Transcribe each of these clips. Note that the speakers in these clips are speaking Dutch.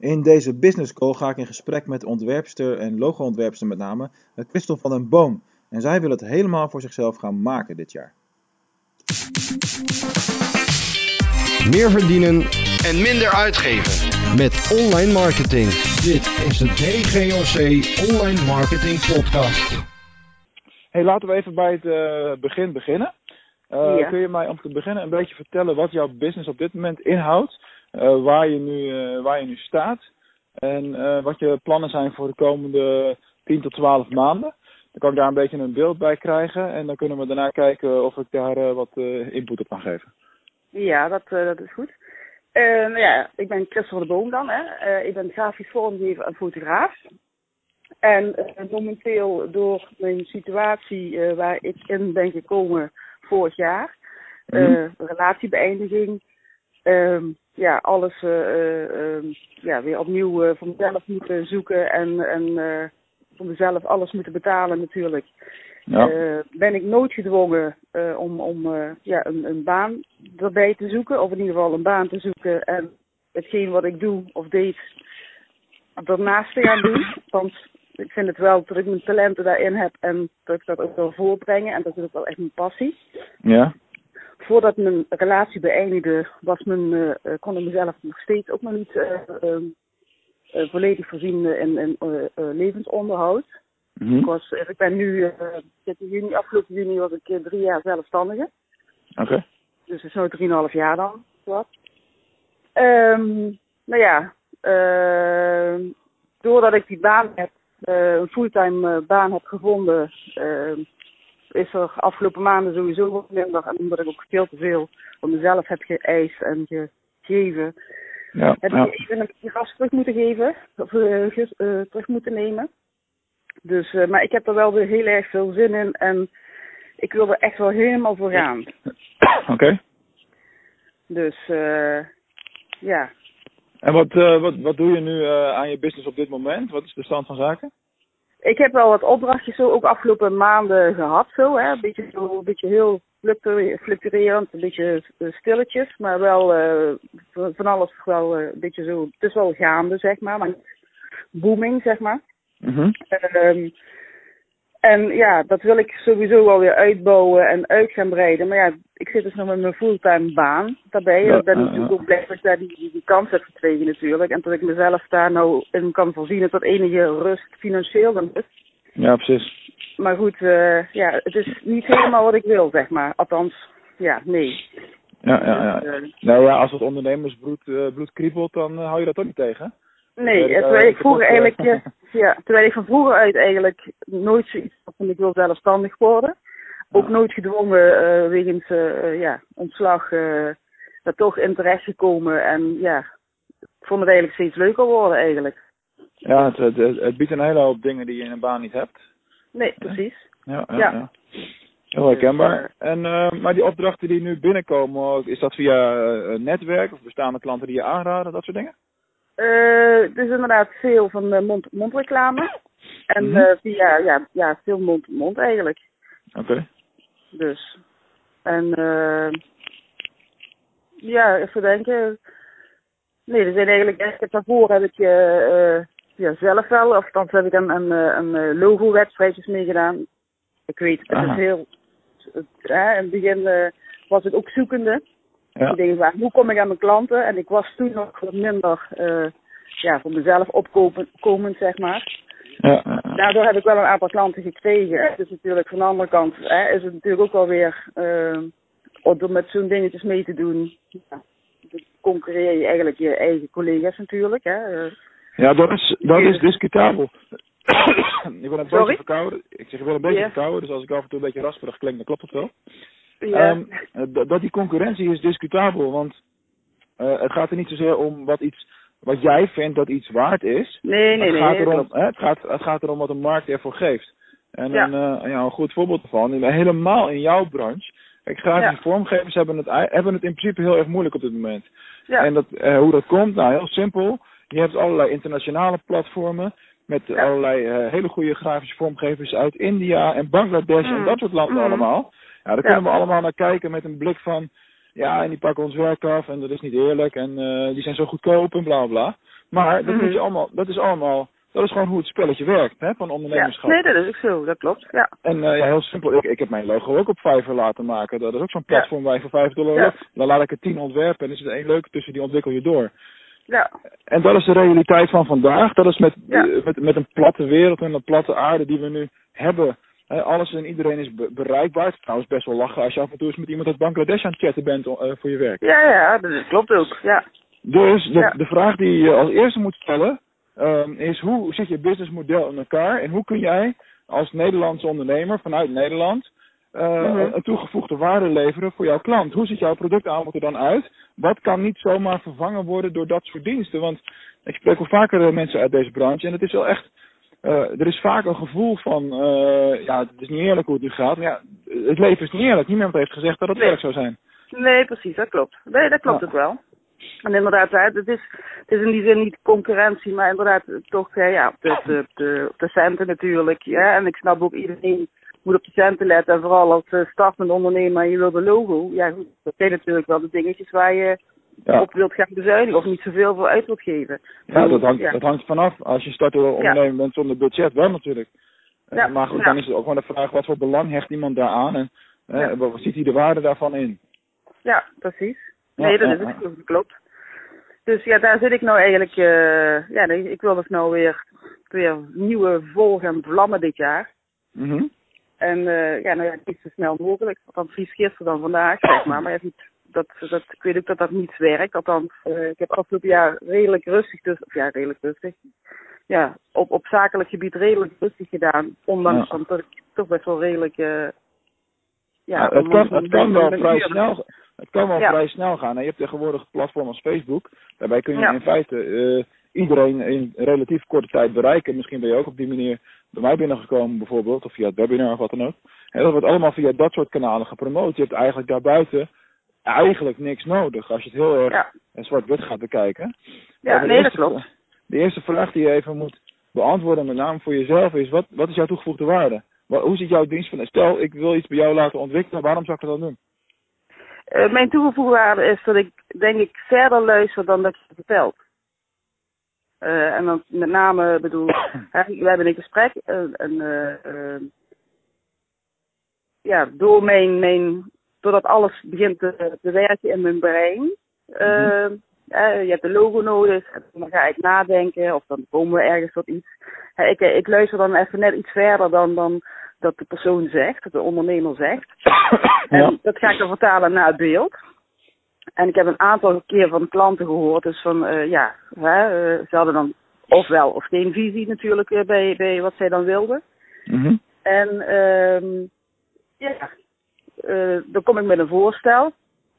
In deze business call ga ik in gesprek met ontwerpster en logo-ontwerpster met name, eh, Christel van den Boom. En zij wil het helemaal voor zichzelf gaan maken dit jaar. Meer verdienen en minder uitgeven. met online marketing. Dit is de DGOC Online Marketing Podcast. Hey, laten we even bij het eh, begin beginnen. Eh, Ja. Kun je mij om te beginnen een beetje vertellen wat jouw business op dit moment inhoudt, waar, je nu, eh, waar je nu staat en eh, wat je plannen zijn voor de komende 10 tot 12 maanden? Dan kan ik daar een beetje een beeld bij krijgen en dan kunnen we daarna kijken of ik daar eh, wat eh, input op kan geven. Ja, dat, eh, dat is goed. Eh, nou ja, ik ben Christel van de Boom dan. Hè. Eh, ik ben grafisch vormgever en fotograaf. En eh, momenteel door mijn situatie eh, waar ik in ben gekomen vorig jaar, eh, Mhm. relatiebeëindiging, ehm, ja, alles eh, eh, ehm, ja, weer opnieuw eh, voor mezelf moeten zoeken en, en voor mezelf alles moeten betalen natuurlijk. Ja. Ben ik noodgedwongen eh, om, om ja, een, een baan erbij te zoeken, of in ieder geval een baan te zoeken en hetgeen wat ik doe of deed daarnaast te gaan doen. Want ik vind het wel dat ik mijn talenten daarin heb en dat ik dat ook wil voorbrengen en dat is ook wel echt mijn passie. ja. Voordat mijn relatie beëindigde, was mijn, eh, eh, kon ik mezelf nog steeds ook nog niet eh, ehm, eh, volledig voorzien in, levensonderhoud. Mhm. Ik, was, ik ben nu, eh, juni, afgelopen juni was ik drie jaar zelfstandige. Oké. Dus dat is nu drieënhalf jaar dan. Wat. Ehm, nou ja, ehm, doordat ik die baan heb, een fulltime baan heb gevonden, is er afgelopen maanden sowieso wat minder. En omdat ik ook veel te veel van mezelf heb geëist en gegeven, Ja. heb ja. ik even een gas terug moeten geven, of ges- eh, terug moeten nemen. Dus, eh, maar ik heb er wel weer heel erg veel zin in en ik wil er echt wel helemaal voor gaan. Oké. Dus eh, ja, En wat, wat, wat doe je nu aan je business op dit moment? Wat is de stand van zaken? Ik heb wel wat opdrachtjes zo ook afgelopen maanden gehad zo, hè. Een beetje, zo, een beetje heel fluctu- fluctuerend, een beetje eh, stilletjes, maar wel eh, van alles wel eh, een beetje zo, het is wel gaande zeg maar, maar niet booming zeg maar. Mhm. Ehm, en ja, dat wil ik sowieso wel weer uitbouwen en uit gaan breiden. Maar ja, ik zit dus nog met mijn fulltime baan daarbij. Ja, ik ben ja, natuurlijk ook blij dat ik daar die, die, kans heb gekregen natuurlijk. En dat ik mezelf daar nou in kan voorzien tot enige rust financieel dan is. Ja, precies. Maar goed, eh, ja, het is niet helemaal wat ik wil, zeg maar. Althans, ja, nee. Ja, ja, ja. Dus, eh, Nou ja, als het ondernemersbloed eh, bloed kriebelt, dan eh, hou je dat ook niet tegen. Nee, terwijl ik vroeger ook, eh, eigenlijk, ja, terwijl ik van vroeger uit eigenlijk nooit zoiets had van ik wil zelfstandig worden. Ook nooit gedwongen eh, wegens eh, ja, ontslag eh daar toch in terecht gekomen. En ja, ik vond het eigenlijk steeds leuker worden eigenlijk. Ja, het, het, biedt een hele hoop dingen die je in een baan niet hebt. Nee, precies. Ja, ja, Ja. ja. Heel herkenbaar. En, eh, maar die opdrachten die nu binnenkomen, is dat via netwerk of bestaande klanten die je aanraden, dat soort dingen? Eh, het is inderdaad veel van eh, mond, mondreclame. En Mhm. eh, via, ja, ja, veel mond-to-mond eigenlijk. Oké. Dus. En eh ja, even denken. Nee, er zijn eigenlijk, ik heb daarvoor heb ik eh eh, ja, zelf wel, of althans heb ik een, een, een logo-wedstrijdjes meegedaan. Ik weet, het Aha. is heel, het, hè, in het begin was ik ook zoekende. Ja. Denk, waar, hoe kom ik aan mijn klanten? En ik was toen nog wat minder eh, ja, voor mezelf opkomend, zeg maar. Ja. Daardoor heb ik wel een aantal klanten gekregen. Dus natuurlijk van de andere kant hè, is het natuurlijk ook wel weer eh, om met zo'n dingetjes mee te doen. Ja, concurreer je eigenlijk je eigen collega's natuurlijk. Hè. Ja, dat is, dat is discutabel. ik ben een beetje verkouden. Ik zeg, ik ben een beetje verkouden, dus als ik af en toe een beetje rasperig klink, dan klopt het wel. Ja, Ehm, eh, dat die concurrentie is discutabel, want eh, het gaat er niet zozeer om wat iets, wat jij vindt dat iets waard is. nee, nee, het, nee. gaat nee, erom, hè, het, gaat, het gaat erom wat de markt ervoor geeft. En Ja. een, eh, ja, een goed voorbeeld ervan, helemaal in jouw branche. Kijk, grafische Ja. vormgevers hebben het, hebben het in principe heel erg moeilijk op dit moment. Ja. En dat, hoe dat komt? Nou, heel simpel. Je hebt allerlei internationale platformen met allerlei hele goede grafische vormgevers uit India en Bangladesh en Mm. dat soort landen Mm. allemaal. Ja, daar Ja. kunnen we allemaal naar kijken met een blik van, ja, en die pakken ons werk af en dat is niet eerlijk en eh, die zijn zo goedkoop en bla bla. Maar dat, moet je allemaal, dat is allemaal, dat is gewoon hoe het spelletje werkt, hè, van Ja, ondernemerschap. nee, dat is ook zo, dat klopt. Ja, En eh, ja, heel simpel, ik, ik heb mijn logo ook op Fiverr laten maken. Dat is ook zo'n Ja. platform waar je voor 5 dollar, Ja. dan laat ik er 10 ontwerpen en er zit er één leuk tussen, die ontwikkel je door. ja, En dat is de realiteit van vandaag. Dat is met, Ja. eh, met, met een platte wereld en een platte aarde die we nu hebben. Hè, alles en iedereen is be- bereikbaar. Het is trouwens best wel lachen als je af en toe eens met iemand uit Bangladesh aan het chatten bent eh, voor je werk. ja, ja, dat klopt ook. Ja, Dus de, Ja. de vraag die je als eerste moet stellen ehm, is hoe zit je businessmodel in elkaar en hoe kun jij als Nederlandse ondernemer vanuit Nederland eh, Mhm. een toegevoegde waarde leveren voor jouw klant? Hoe ziet jouw productaanbod er dan uit? Wat kan niet zomaar vervangen worden door dat soort diensten? Want ik spreek wel vaker eh, mensen uit deze branche en het is wel echt eh, er is vaak een gevoel van, eh, ja, het is niet eerlijk hoe het nu gaat. Maar ja, het leven is niet eerlijk. Niemand heeft gezegd dat het Nee. eerlijk zou zijn. nee, precies, dat klopt. Nee, dat klopt Ja. ook wel. En inderdaad, het is, het is in die zin niet concurrentie, maar inderdaad toch hè, ja, op de, de, de, op de centen natuurlijk. Ja, en ik snap ook iedereen moet op de centen letten. En vooral als startende ondernemer en je wil de logo. Ja goed, dat zijn natuurlijk wel de dingetjes waar je Ja. op wilt gaan bezuinigen of niet zoveel voor uit wilt geven. Ja, dat hangt, Ja. dat hangt vanaf. Als je startende ondernemer bent zonder budget, wel natuurlijk. Eh, Maar goed, dan is het ook gewoon de vraag, wat voor belang hecht iemand daaraan en eh, wat ziet hij de waarde daarvan in? Ja, precies. Nee, dat is het. Dat klopt. Dus ja, daar zit ik nou eigenlijk... eh ja, ik wil dus nou weer, weer nieuwe vol gaan vlammen dit jaar. Mhm. En eh, ja, nou ja, niet zo snel mogelijk. Althans, liefst gisteren dan vandaag, zeg maar. Maar ja, goed, dat, dat, ik weet ook dat dat niet werkt. Althans, eh, ik heb afgelopen jaar redelijk rustig, dus, of ja, redelijk rustig. Ja, op, op zakelijk gebied redelijk rustig gedaan. Ondanks Ja. dat ik toch best wel redelijk... eh Ja, het, kan, het kan wel vrij snel. het kan wel Ja. vrij snel gaan. En je hebt tegenwoordig een platform als Facebook. Daarbij kun je Ja. in feite eh, iedereen in relatief korte tijd bereiken. Misschien ben je ook op die manier bij mij binnengekomen bijvoorbeeld, of via het webinar of wat dan ook. En dat wordt allemaal via dat soort kanalen gepromoot. Je hebt eigenlijk daarbuiten eigenlijk niks nodig als je het heel erg Ja, en zwart-wit gaat bekijken. ja nee, dat eerste- klopt. De eerste vraag die je even moet beantwoorden, met name voor jezelf, is wat, wat is jouw toegevoegde waarde? Wat, hoe ziet jouw dienst van... Stel, ik wil iets bij jou laten ontwikkelen, waarom zou ik dat dan doen? Eh, mijn toegevoegde waarde is dat ik, denk ik, verder luister dan dat je vertelt. Eh, en dan met name, bedoel, hè, we hebben een gesprek en, en eh, eh, ja, door mijn, mijn, doordat alles begint te, te werken in mijn brein. eh, eh, je hebt een logo nodig, en dan ga ik nadenken of dan komen we ergens tot iets. Ik, ik luister dan even net iets verder dan, dan dat de persoon zegt, dat de ondernemer zegt. En dat ga ik dan vertalen naar het beeld. En ik heb een aantal keer van klanten gehoord, dus van eh, ja, hè, eh, ze hadden dan ofwel of geen visie natuurlijk eh, bij, bij wat zij dan wilden. Mhm. En ehm ja, eh, dan kom ik met een voorstel.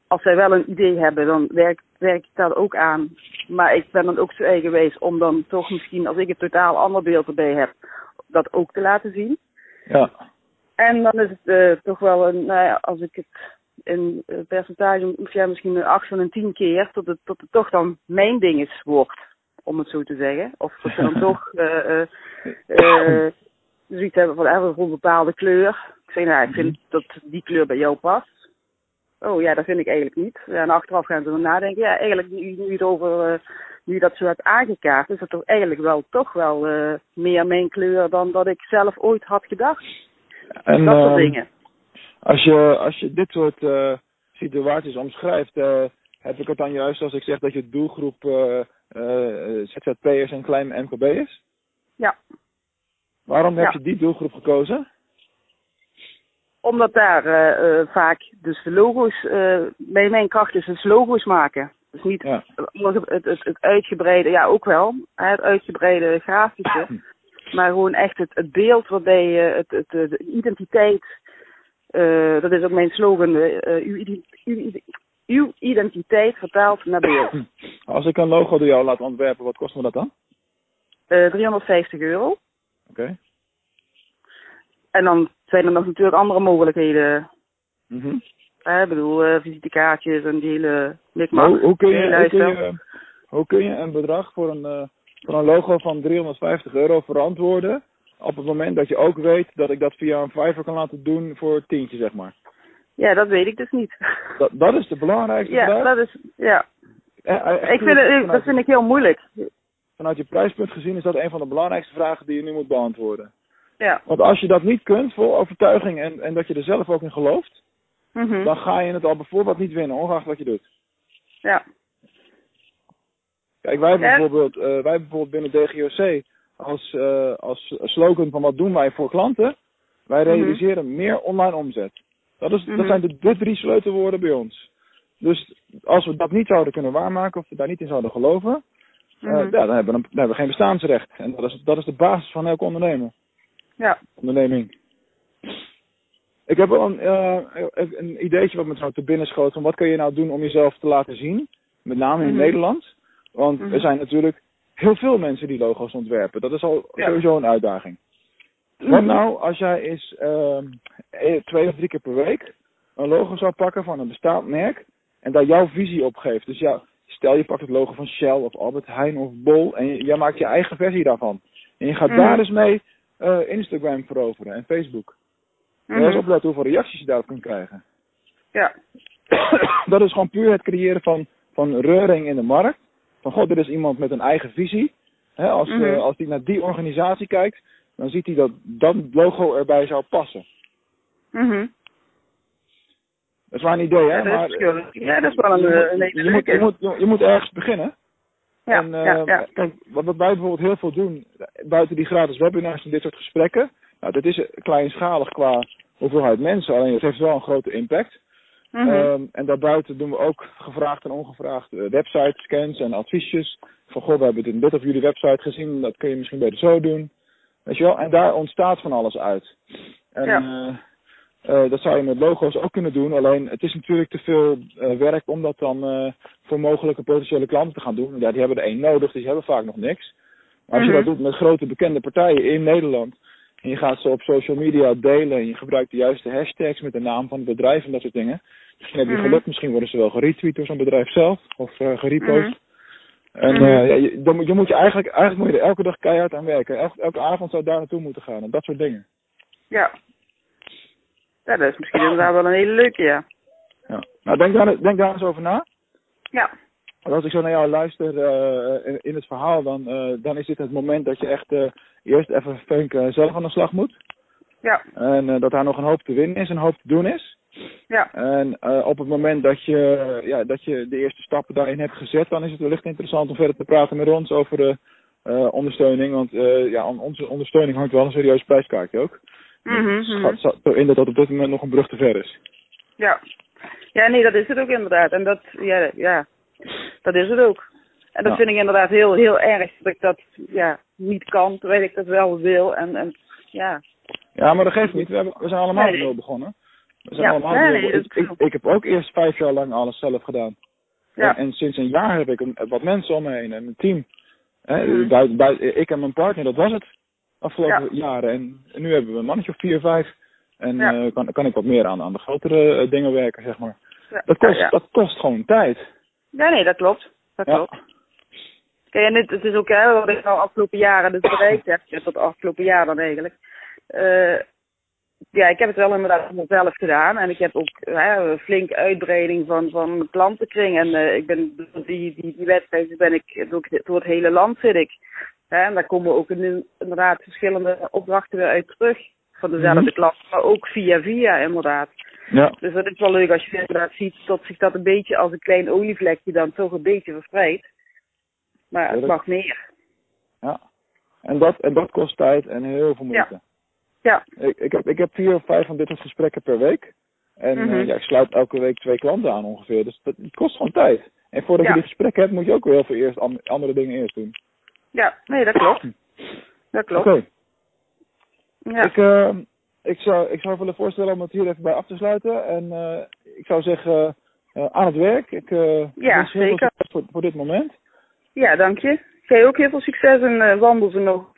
Als zij wel een idee hebben, dan werk, werk ik daar ook aan. Maar ik ben dan ook zo eigenwijs om dan toch misschien, als ik een totaal ander beeld erbij heb, dat ook te laten zien. Ja. En dan is het eh, toch wel een, nou ja, als ik het in eh, percentage, ja, misschien een 8 van een 10 keer, tot het, tot het toch dan mijn ding is wordt, om het zo te zeggen. Of dat ze dan toch eh, zoiets hebben van even voor een bepaalde kleur. Ik zeg, nou, ik vind dat die kleur bij jou past. Oh ja, dat vind ik eigenlijk niet. En achteraf gaan ze dan nadenken. Ja, eigenlijk nu, nu, het over, eh, nu dat zo hebt aangekaart, is dat toch eigenlijk wel toch wel eh, meer mijn kleur dan dat ik zelf ooit had gedacht. En dat soort ehm, dingen. als, je, als je dit soort eh, situaties omschrijft, heb ik het dan juist als ik zeg dat je doelgroep ZZP'ers en kleine MKB'ers? Ja, Waarom heb Ja. je die doelgroep gekozen? Omdat daar eh, eh, vaak dus de logo's, eh bij mijn kracht is dus logo's maken. Dus niet Ja. het, het, het, het uitgebreide, ja ook wel, het uitgebreide grafische. Maar gewoon echt het, het beeld waarbij je het, het, de de identiteit, dat is ook mijn slogan, eh, uw, uw, uw identiteit vertaald naar beeld. Als ik een logo door jou laat ontwerpen, wat kost me dat dan? Eh 350 euro. Oké. En dan zijn er nog natuurlijk andere mogelijkheden. Mhm. Ik bedoel, eh, visitekaartjes en die hele mikmak. hoe, hoe, kun je, hoe, kun je, hoe kun je een bedrag voor een, eh, voor een logo van 350 euro verantwoorden op het moment dat je ook weet dat ik dat via een Fiverr kan laten doen voor tientje, zeg maar? Ja, dat weet ik dus niet. Dat, dat is de belangrijkste ja, vraag. dat is, ja. Eh, Ik vind het, dat vind ik heel moeilijk. Vanuit je prijspunt gezien is dat een van de belangrijkste vragen die je nu moet beantwoorden. Ja. Want als je dat niet kunt, vol overtuiging en, en dat je er zelf ook in gelooft, Mhm. dan ga je het al bijvoorbeeld niet winnen, ongeacht wat je doet. Ja. Kijk, wij hebben Ja. bijvoorbeeld, eh, wij hebben bijvoorbeeld binnen DGOC als, eh, als slogan van wat doen wij voor klanten, wij Mhm. realiseren meer online omzet. Dat, is, Mhm. dat zijn de, de drie sleutelwoorden bij ons. Dus als we dat niet zouden kunnen waarmaken of we daar niet in zouden geloven, eh, ja, dan, hebben we een, dan hebben we geen bestaansrecht. En dat is, dat is de basis van elke ondernemer, Ja. onderneming. Ik heb wel een, eh, een ideetje wat me zo te binnen schoot van wat kun je nou doen om jezelf te laten zien, met name in Mhm. Nederland. Want Mhm. er zijn natuurlijk heel veel mensen die logo's ontwerpen. Dat is al Ja. sowieso een uitdaging. Wat nou als jij eens ehm, eh, twee of drie keer per week een logo zou pakken van een bestaand merk en daar jouw visie op geeft. Dus ja, stel je pakt het logo van Shell of Albert Heijn of Bol en jij maakt je eigen versie daarvan. En je gaat Mhm. daar eens mee eh, Instagram veroveren en Facebook. En eens opletten hoeveel reacties je daarop kunt krijgen. Ja. dat is gewoon puur het creëren van, van reuring in de markt. Van god, er is iemand met een eigen visie. Als, eh, als hij naar die organisatie kijkt, dan ziet hij dat dat logo erbij zou passen. Mhm. Dat is maar een idee, hè? Ja, dat maar. Ja, dat is wel een, je, eh, een moet, hele je, moet, je, leuke. moet, je, je moet ergens beginnen. Ja, en, eh, ja, ja. Kijk, wat, wij bijvoorbeeld heel veel doen, buiten die gratis webinars en dit soort gesprekken. Nou, dat is kleinschalig qua hoeveelheid mensen, alleen het heeft wel een grote impact. Mhm. Ehm, en daarbuiten doen we ook gevraagd en ongevraagd eh, website scans en adviesjes. Van goh, we hebben dit, en dit op jullie website gezien, dat kun je misschien beter zo doen. Weet je wel? En daar ontstaat van alles uit. En Ja. eh, eh, dat zou je met logo's ook kunnen doen, alleen het is natuurlijk te veel eh, werk om dat dan eh, voor mogelijke potentiële klanten te gaan doen. Ja, die hebben er één nodig, dus die hebben vaak nog niks. Maar als je Mhm. dat doet met grote bekende partijen in Nederland, en je gaat ze op social media delen en je gebruikt de juiste hashtags met de naam van het bedrijf en dat soort dingen. Misschien heb je Mhm. geluk, misschien worden ze wel geretweet door zo'n bedrijf zelf of gerepost. Mhm. En ja, je, dan moet je, moet je eigenlijk, eigenlijk moet je er elke dag keihard aan werken. Elke, elke avond zou daar naartoe moeten gaan en dat soort dingen. Ja. Ja, dat is misschien inderdaad wel een hele leuke, ja. Ja. Nou, denk daar, denk daar eens over na. Ja. Want als ik zo naar jou luister eh, in, in het verhaal, dan, eh, dan is dit het moment dat je echt eh, eerst even eh, zelf aan de slag moet. Ja. En dat daar nog een hoop te winnen is, een hoop te doen is. Ja. En op het moment dat je, ja, dat je de eerste stappen daarin hebt gezet, dan is het wellicht interessant om verder te praten met ons over de ondersteuning. Want eh, ja, aan onze ondersteuning hangt wel een serieus prijskaartje ook. Het mhm. schat zo in dat dat op dit moment nog een brug te ver is. Ja. Ja, nee, dat is het ook inderdaad. En dat, ja, ja, dat is het ook. En dat Ja. vind ik inderdaad heel, heel erg dat ik dat, ja, niet kan, terwijl ik dat wel wil. En, en ja, Ja, maar dat geeft niet. We, hebben, we zijn allemaal Nee, begonnen. We zijn Ja, allemaal nee, ik, ik, ik heb ook eerst vijf jaar lang alles zelf gedaan. ja, En, en sinds een jaar heb ik een, wat mensen om me heen en een team. Hè, Mhm. buiten, buiten, ik en mijn partner, dat was het. Afgelopen Ja. jaren. En, en nu hebben we een mannetje of vier, vijf. En Ja. eh, kan, kan ik wat meer aan, aan de grotere eh, dingen werken, zeg maar. ja, Dat kost, dat kost gewoon tijd. Ja, nee, dat klopt. Dat klopt. Kijk, en het, het is ook hè, wat ik nou afgelopen jaren dus bereikt heb, ja, tot afgelopen jaar dan eigenlijk. Eh, ja, ik heb het wel inderdaad allemaal zelf gedaan. En ik heb ook hè, een flinke uitbreiding van, van mijn klantenkring. En ik ben die, die, die wedstrijden ben ik door, door het hele land zit ik. En daar komen ook in- inderdaad verschillende opdrachten weer uit terug. Van dezelfde Mhm. klant, maar ook via via inderdaad. Ja. Dus dat is wel leuk als je inderdaad ziet dat zich dat een beetje als een klein olievlekje dan toch een beetje verspreidt. Maar het mag meer. ja. En, dat, en dat kost tijd en heel veel moeite. Ja, Ik, ik, heb, ik heb vier of vijf van dit soort gesprekken per week. En Mhm. eh, ja, ik sluit elke week twee klanten aan ongeveer. Dus dat, het kost gewoon tijd. En voordat Ja. je die gesprekken hebt, moet je ook weer heel veel eerst an- andere dingen eerst doen. Ja, nee, dat klopt. Dat klopt. Oké. Ja. Ik, eh, ik, zou, ik zou willen voorstellen om het hier even bij af te sluiten. En eh, ik zou zeggen, eh, aan het werk. Ik Ja, wens heel veel zeker. succes voor, voor dit moment. ja, dank je. Jij ook heel veel succes en wandel ze nog